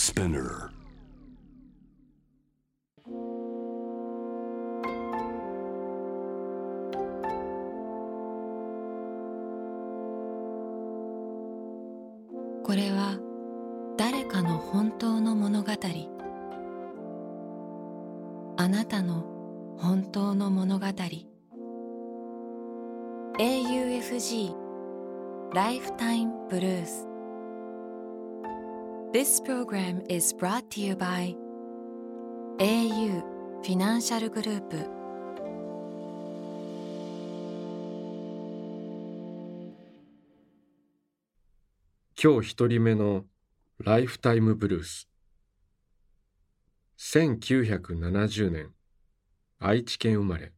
Spinner. これは誰かの本当の物語。あなたの本当の物語。AUFG ライフタイムブルース This program is brought to you by au フィナンシャルグループ今日一人目のライフタイムブルース。1970年愛知県生まれ。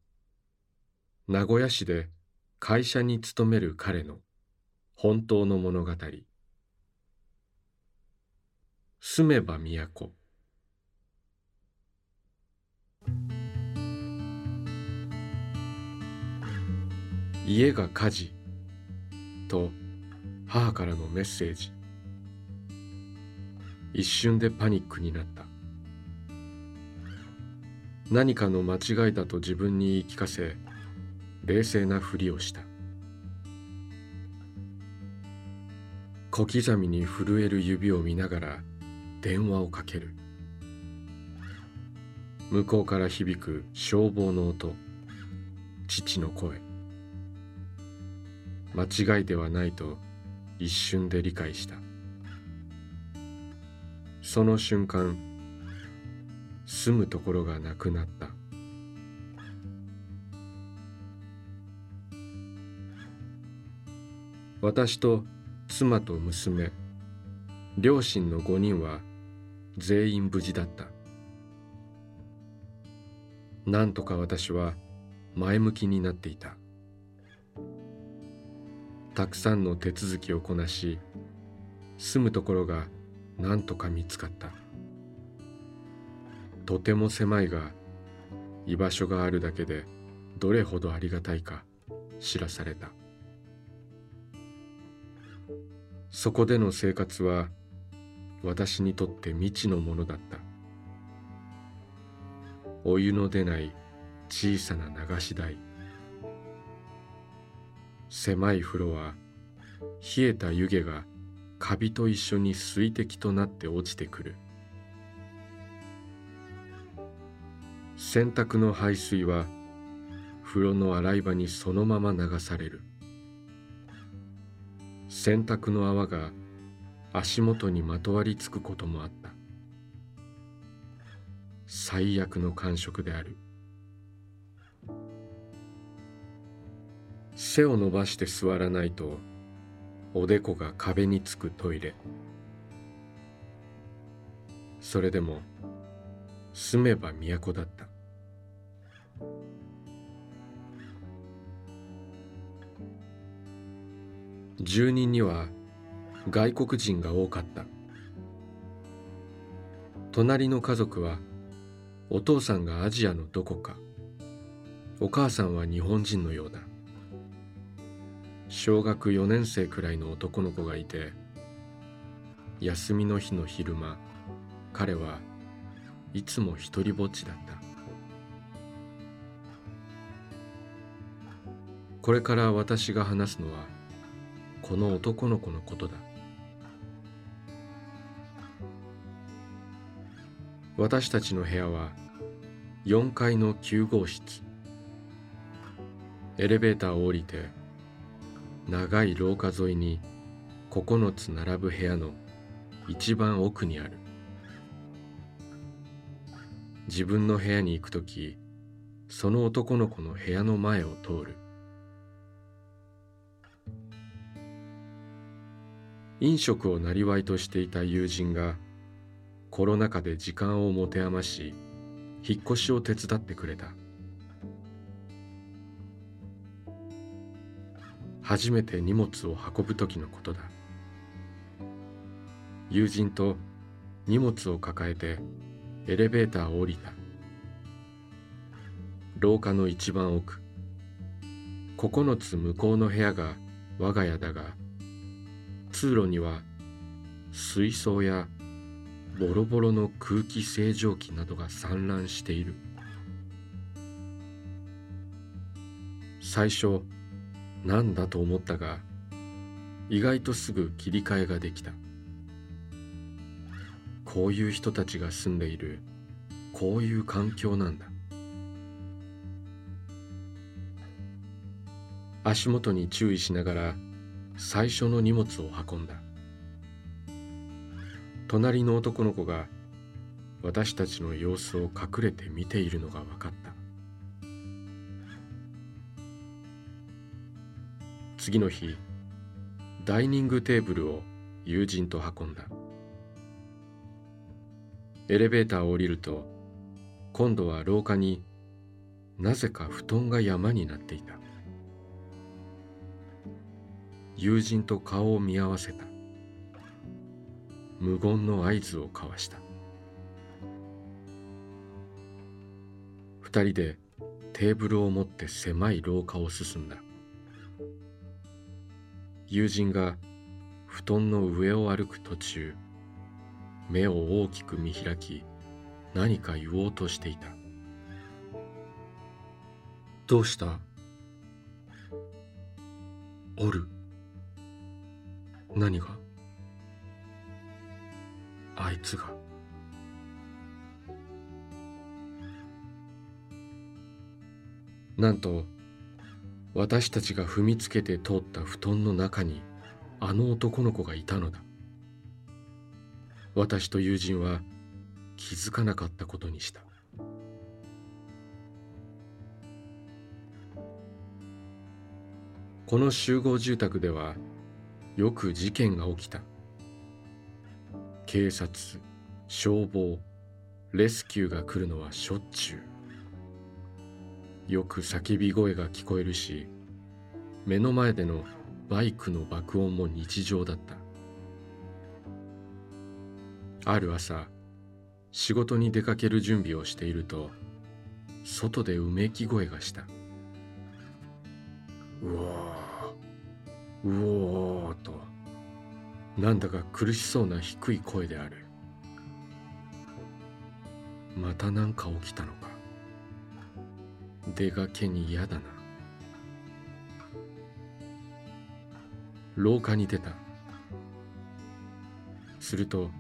名古屋市で会社に勤める彼の本当の物語。住めば都。家が火事と母からのメッセージ。一瞬でパニックになった。何かの間違いだと自分に言い聞かせ冷静なふりをした。小刻みに震える指を見ながら電話をかける。向こうから響く消防の音。父の声。間違いではないと一瞬で理解した。その瞬間住むところがなくなった。私と妻と娘両親の5人は全員無事だった。なんとか私は前向きになっていた。たくさんの手続きをこなし住むところがなんとか見つかった。とても狭いが居場所があるだけでどれほどありがたいか知らされた。そこでの生活は私にとって未知のものだった。お湯の出ない小さな流し台。狭い風呂は冷えた湯気がカビと一緒に水滴となって落ちてくる。洗濯の排水は風呂の洗い場にそのまま流される。洗濯の泡が足元にまとわりつくこともあった。最悪の感触である。背を伸ばして座らないとおでこが壁につくトイレ。それでも住めば都だった。住人には外国人が多かった。隣の家族はお父さんがアジアのどこか。お母さんは日本人のようだ。小学4年生くらいの男の子がいて休みの日の昼間彼はいつも一りぼっちだった。これから私が話すのはこの男の子のことだ。私たちの部屋は4階の9号室。エレベーターを降りて長い廊下沿いに9つ並ぶ部屋の一番奥にある。自分の部屋に行くときその男の子の部屋の前を通る。飲食をなりわいとしていた友人がコロナ禍で時間を持て余し引っ越しを手伝ってくれた。初めて荷物を運ぶ時のことだ。友人と荷物を抱えてエレベーターを降りた。廊下の一番奥。9つ向こうの部屋が我が家だが通路には水槽やボロボロの空気清浄機などが散乱している。最初なんだと思ったが意外とすぐ切り替えができた。こういう人たちが住んでいるこういう環境なんだ。足元に注意しながら最初の荷物を運んだ。隣の男の子が私たちの様子を隠れて見ているのが分かった。次の日ダイニングテーブルを友人と運んだ。エレベーターを降りると今度は廊下になぜか布団が山になっていた。友人と顔を見合わせた。無言の合図を交わした。二人でテーブルを持って狭い廊下を進んだ。友人が布団の上を歩く途中目を大きく見開き何か言おうとしていた。どうした？おる？何が？あいつが。なんと私たちが踏みつけて通った布団の中にあの男の子がいたのだ。私と友人は気づかなかったことにした。この集合住宅ではよく事件が起きた。警察消防レスキューが来るのはしょっちゅう。よく叫び声が聞こえるし目の前でのバイクの爆音も日常だった。ある朝仕事に出かける準備をしていると外でうめき声がした。うわーうおーと。なんだか苦しそうな低い声である。また何か起きたのか。出がけに嫌だな。廊下に出た。すると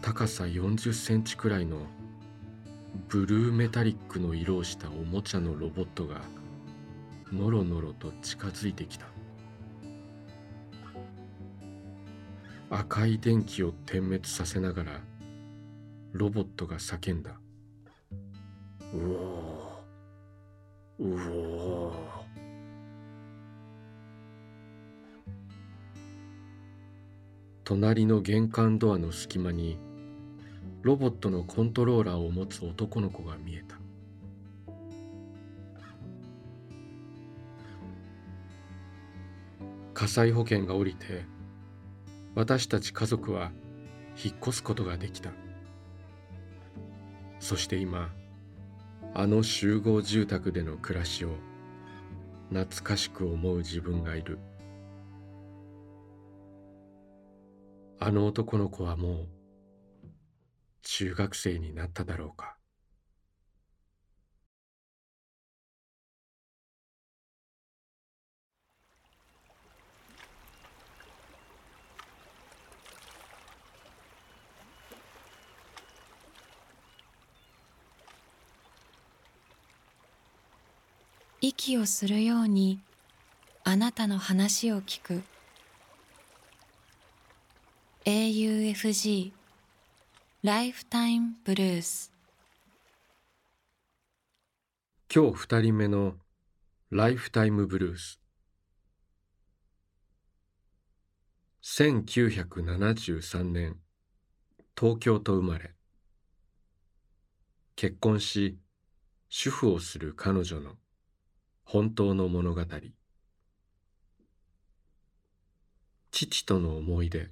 高さ40センチくらいのブルーメタリックの色をしたおもちゃのロボットがのろのろと近づいてきた。赤い電気を点滅させながらロボットが叫んだ。うおー。うおー。隣の玄関ドアの隙間にロボットのコントローラーを持つ男の子が見えた。火災保険が下りて私たち家族は引っ越すことができた。そして今あの集合住宅での暮らしを懐かしく思う自分がいる。あの男の子はもう中学生になっただろうか。息をするようにあなたの話を聞く。AUFG ライフタイムブルース今日二人目のライフタイムブルース1973年東京と生まれ。結婚し主婦をする彼女の。本当の物語。父との思い出。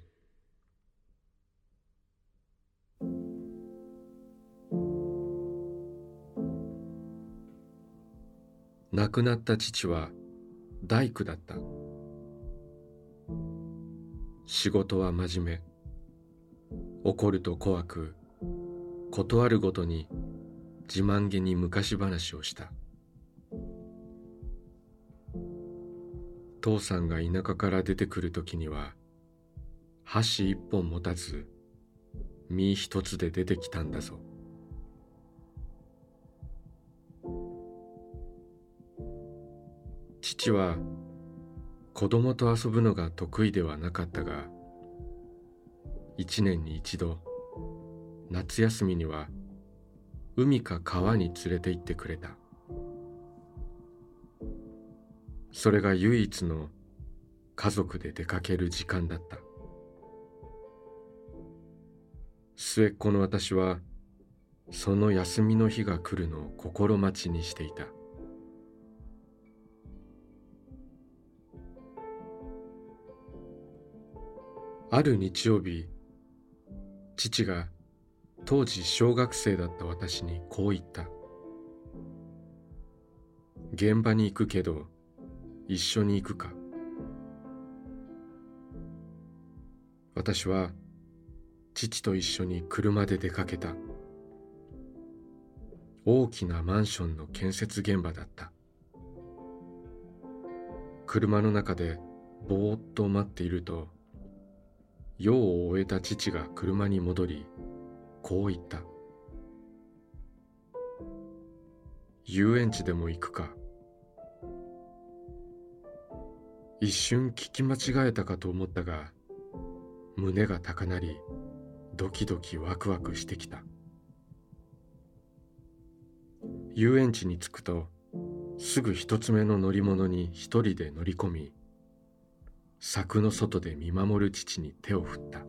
亡くなった父は大工だった。仕事は真面目。怒ると怖く断るごとに自慢げに昔話をした。父さんが田舎から出てくる時には箸一本持たず身一つで出てきたんだぞ。父は子供と遊ぶのが得意ではなかったが一年に一度夏休みには海か川に連れて行ってくれた。それが唯一の家族で出かける時間だった。末っ子の私はその休みの日が来るのを心待ちにしていた。ある日曜日父が当時小学生だった私にこう言った。現場に行くけど一緒に行くか。私は父と一緒に車で出かけた。大きなマンションの建設現場だった。車の中でぼーっと待っていると用を終えた父が車に戻りこう言った。遊園地でも行くか。一瞬聞き間違えたかと思ったが胸が高鳴りドキドキワクワクしてきた。遊園地に着くとすぐ一つ目の乗り物に一人で乗り込み柵の外で見守る父に手を振った。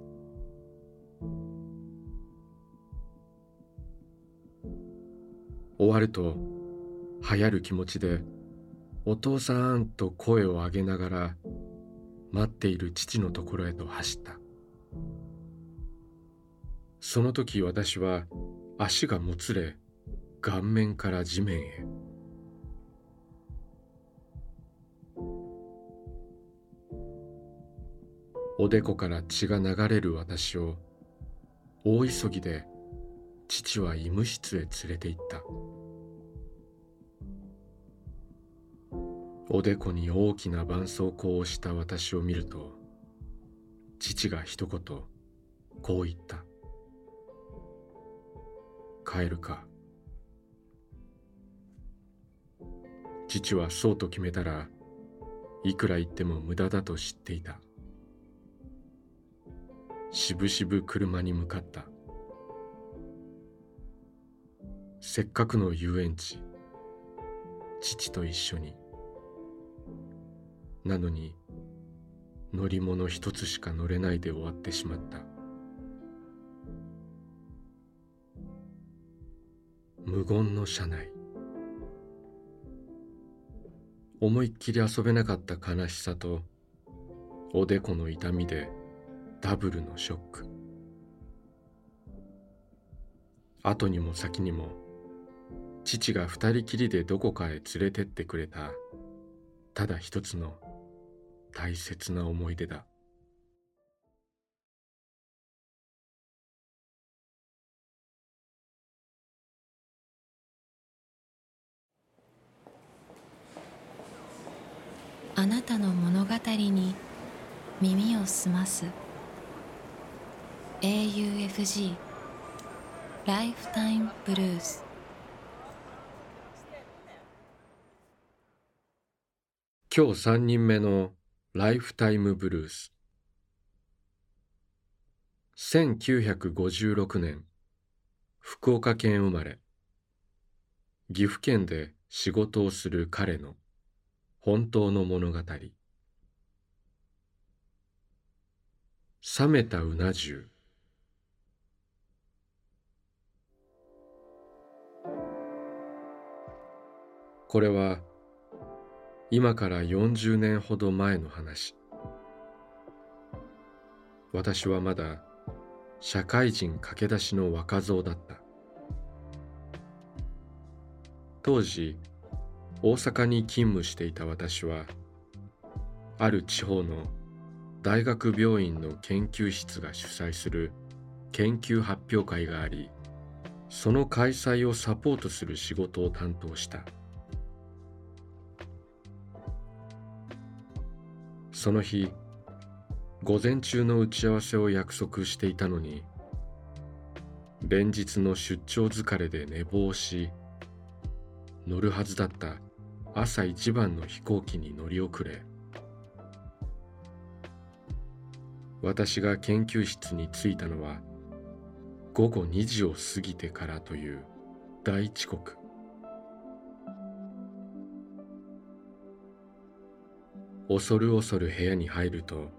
終わると流行る気持ちで「お父さん」と声を上げながら待っている父のところへと走った。その時私は足がもつれ顔面から地面へ。おでこから血が流れる私を大急ぎで父は医務室へ連れて行った。おでこに大きな絆創膏をした私を見ると父が一言こう言った。帰るか。父はそうと決めたらいくら言っても無駄だと知っていた。しぶしぶ車に向かった。せっかくの遊園地父と一緒に。なのに乗り物一つしか乗れないで終わってしまった。無言の車内。思いっきり遊べなかった悲しさとおでこの痛みでダブルのショック。後にも先にも父が二人きりでどこかへ連れてってくれたただ一つの大切な思い出だ。あなたの物語に耳を澄ます。AUFG ライフタイムブルース今日三人目のライフタイムブルース1956年福岡県生まれ。岐阜県で仕事をする彼の本当の物語。冷めたうな重。これは今から40年ほど前の話。私はまだ社会人駆け出しの若造だった。当時大阪に勤務していた私はある地方の大学病院の研究室が主催する研究発表会がありその開催をサポートする仕事を担当した。その日午前中の打ち合わせを約束していたのに連日の出張疲れで寝坊し乗るはずだった朝一番の飛行機に乗り遅れ私が研究室に着いたのは午後2時を過ぎてからという大遅刻。恐る恐る部屋に入ると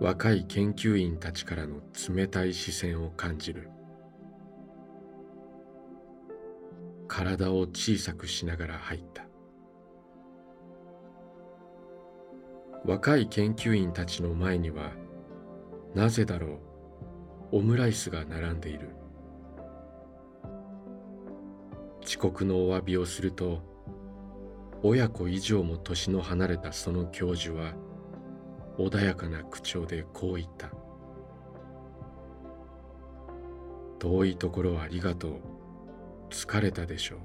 若い研究員たちからの冷たい視線を感じる。体を小さくしながら入った。若い研究員たちの前にはなぜだろうオムライスが並んでいる。遅刻のお詫びをすると親子以上も年の離れたその教授は穏やかな口調でこう言った。遠いところありがとう。疲れたでしょう。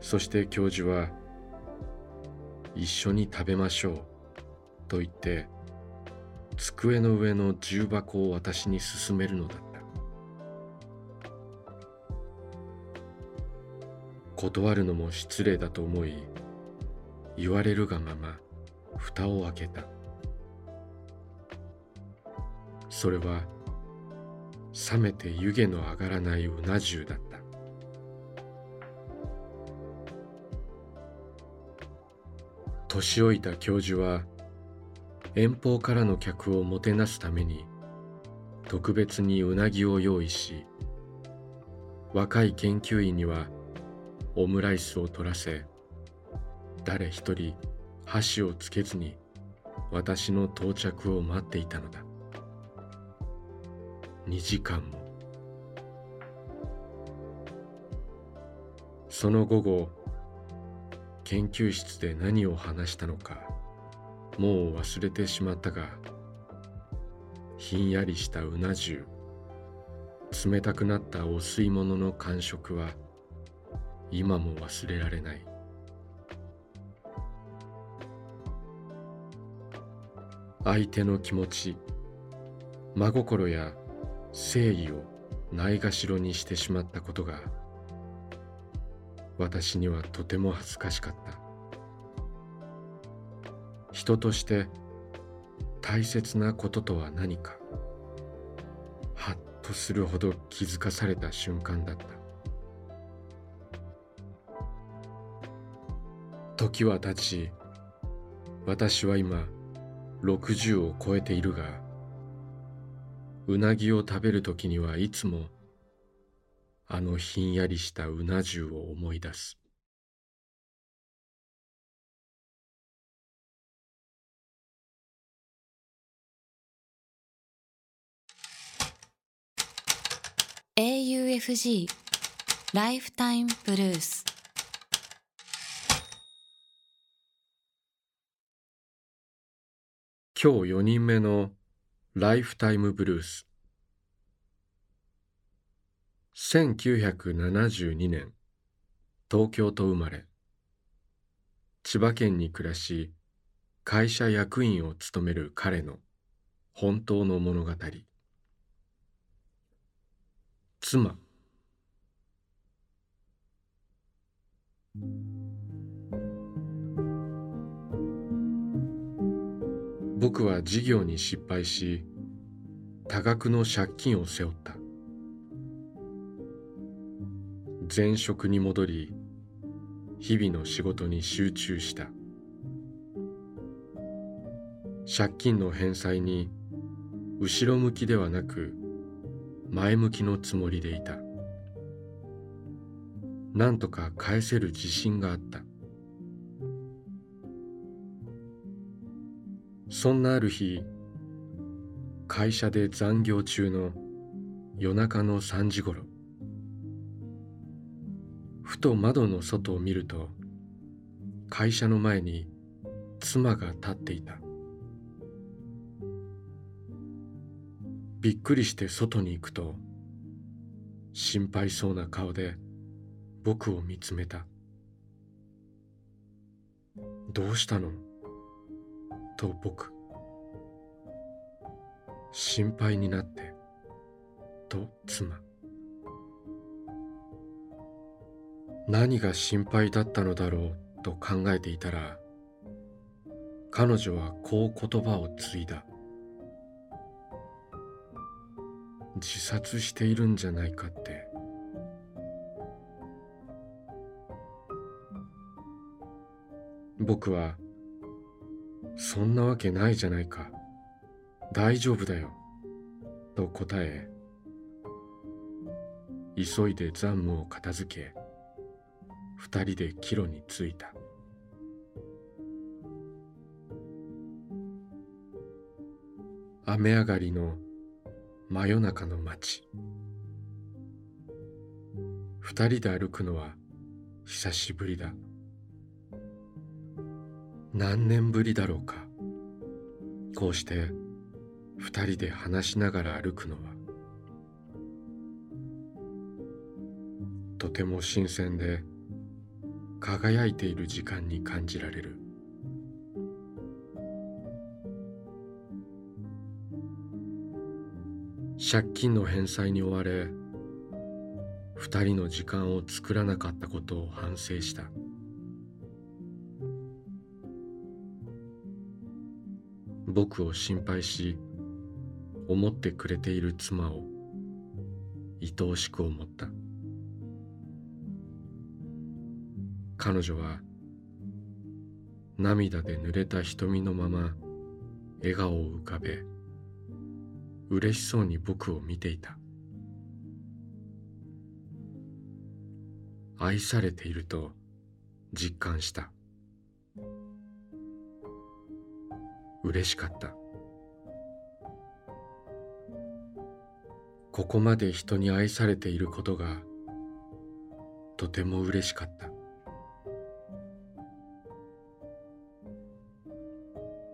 そして教授は一緒に食べましょう。と言って机の上の重箱を私に勧めるのだった。断るのも失礼だと思い言われるがまま蓋を開けた。それは冷めて湯気の上がらないうな重だった。年老いた教授は遠方からの客をもてなすために特別にうなぎを用意し若い研究員にはオムライスを取らせ誰一人箸をつけずに私の到着を待っていたのだ。2時間も。その午後研究室で何を話したのかもう忘れてしまったがひんやりしたうな重冷たくなったお吸い物の感触は今も忘れられない。相手の気持ち真心や誠意をないがしろにしてしまったことが私にはとても恥ずかしかった。人として大切なこととは何かハッとするほど気づかされた瞬間だった。時は経ち私は今60を超えているがうなぎを食べるときにはいつもあのひんやりしたうな重を思い出す「AUFG ライフタイムブルース」今日4人目のライフタイムブルース。1972年東京と生まれ。千葉県に暮らし会社役員を務める彼の本当の物語。妻。僕は事業に失敗し多額の借金を背負った。前職に戻り日々の仕事に集中した。借金の返済に後ろ向きではなく前向きのつもりでいた。なんとか返せる自信があった。そんなある日会社で残業中の夜中の3時ごろふと窓の外を見ると会社の前に妻が立っていた。びっくりして外に行くと心配そうな顔で僕を見つめた。どうしたの？と僕。心配になってと妻。何が心配だったのだろうと考えていたら彼女はこう言葉を継いだ。自殺しているんじゃないかって。僕はそんなわけないじゃないか。大丈夫だよ。と答え急いで残務を片付け二人で帰路に着いた。雨上がりの真夜中の街。二人で歩くのは久しぶりだ。何年ぶりだろうか。こうして二人で話しながら歩くのはとても新鮮で輝いている時間に感じられる。借金の返済に追われ二人の時間を作らなかったことを反省した。僕を心配し思ってくれている妻を愛おしく思った。彼女は涙で濡れた瞳のまま笑顔を浮かべ嬉しそうに僕を見ていた。愛されていると実感した。嬉しかった。ここまで人に愛されていることがとても嬉しかった。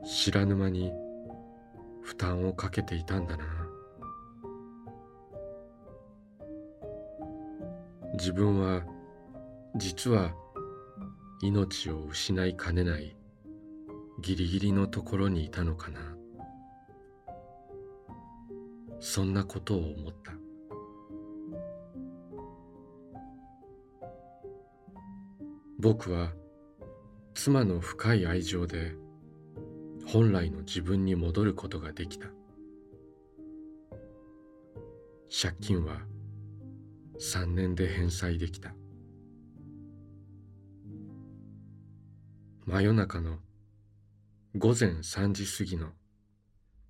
知らぬ間に負担をかけていたんだな。自分は実は命を失いかねないギリギリのところにいたのかな。そんなことを思った。僕は妻の深い愛情で本来の自分に戻ることができた。借金は3年で返済できた。真夜中の午前3時過ぎの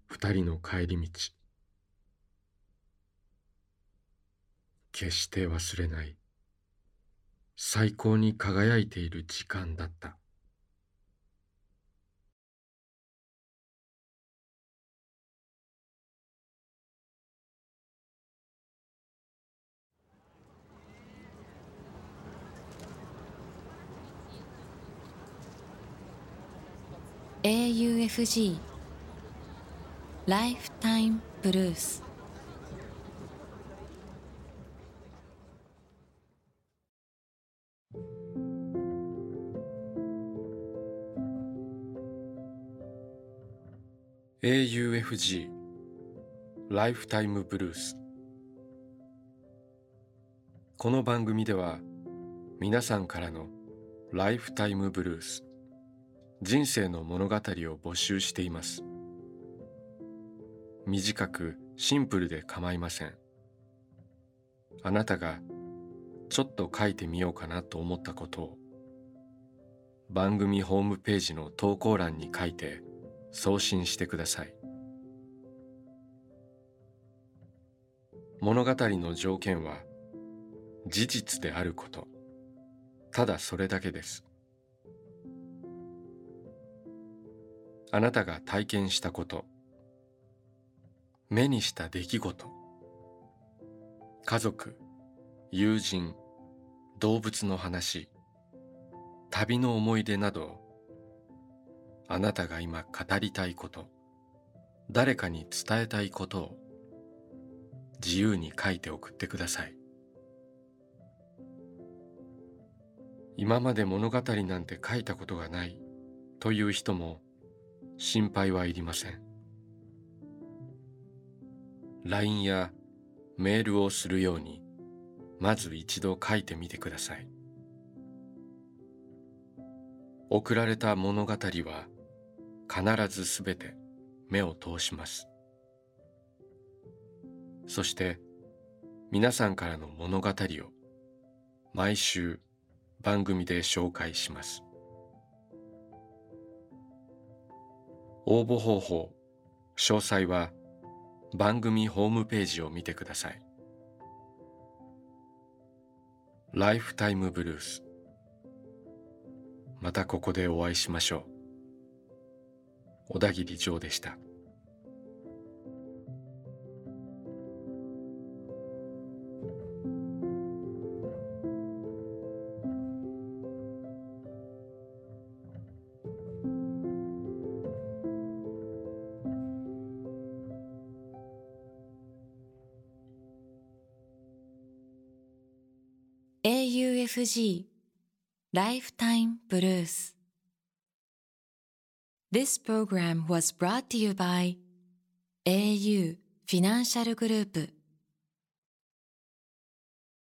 二人の帰り道。決して忘れない。最高に輝いている時間だった「AUFG ライフタイムブルース」「AUFG ライフタイムブルース」この番組では皆さんからのライフタイムブルース人生の物語を募集しています。短くシンプルで構いません。あなたがちょっと書いてみようかなと思ったことを番組ホームページの投稿欄に書いて送信してください。物語の条件は事実であること。ただそれだけです。あなたが体験したこと。目にした出来事。家族友人動物の話。旅の思い出などあなたが今語りたいこと誰かに伝えたいことを自由に書いて送ってください。今まで物語なんて書いたことがないという人も心配はいりません。LINE やメールをするようにまず一度書いてみてください。送られた物語は必ずすべて目を通します。そして皆さんからの物語を毎週番組で紹介します。応募方法詳細は番組ホームページを見てください。ライフタイムブルースまたここでお会いしましょう。小田切城でした。AUFG ライフタイムブルース。This program was brought to you by au フィ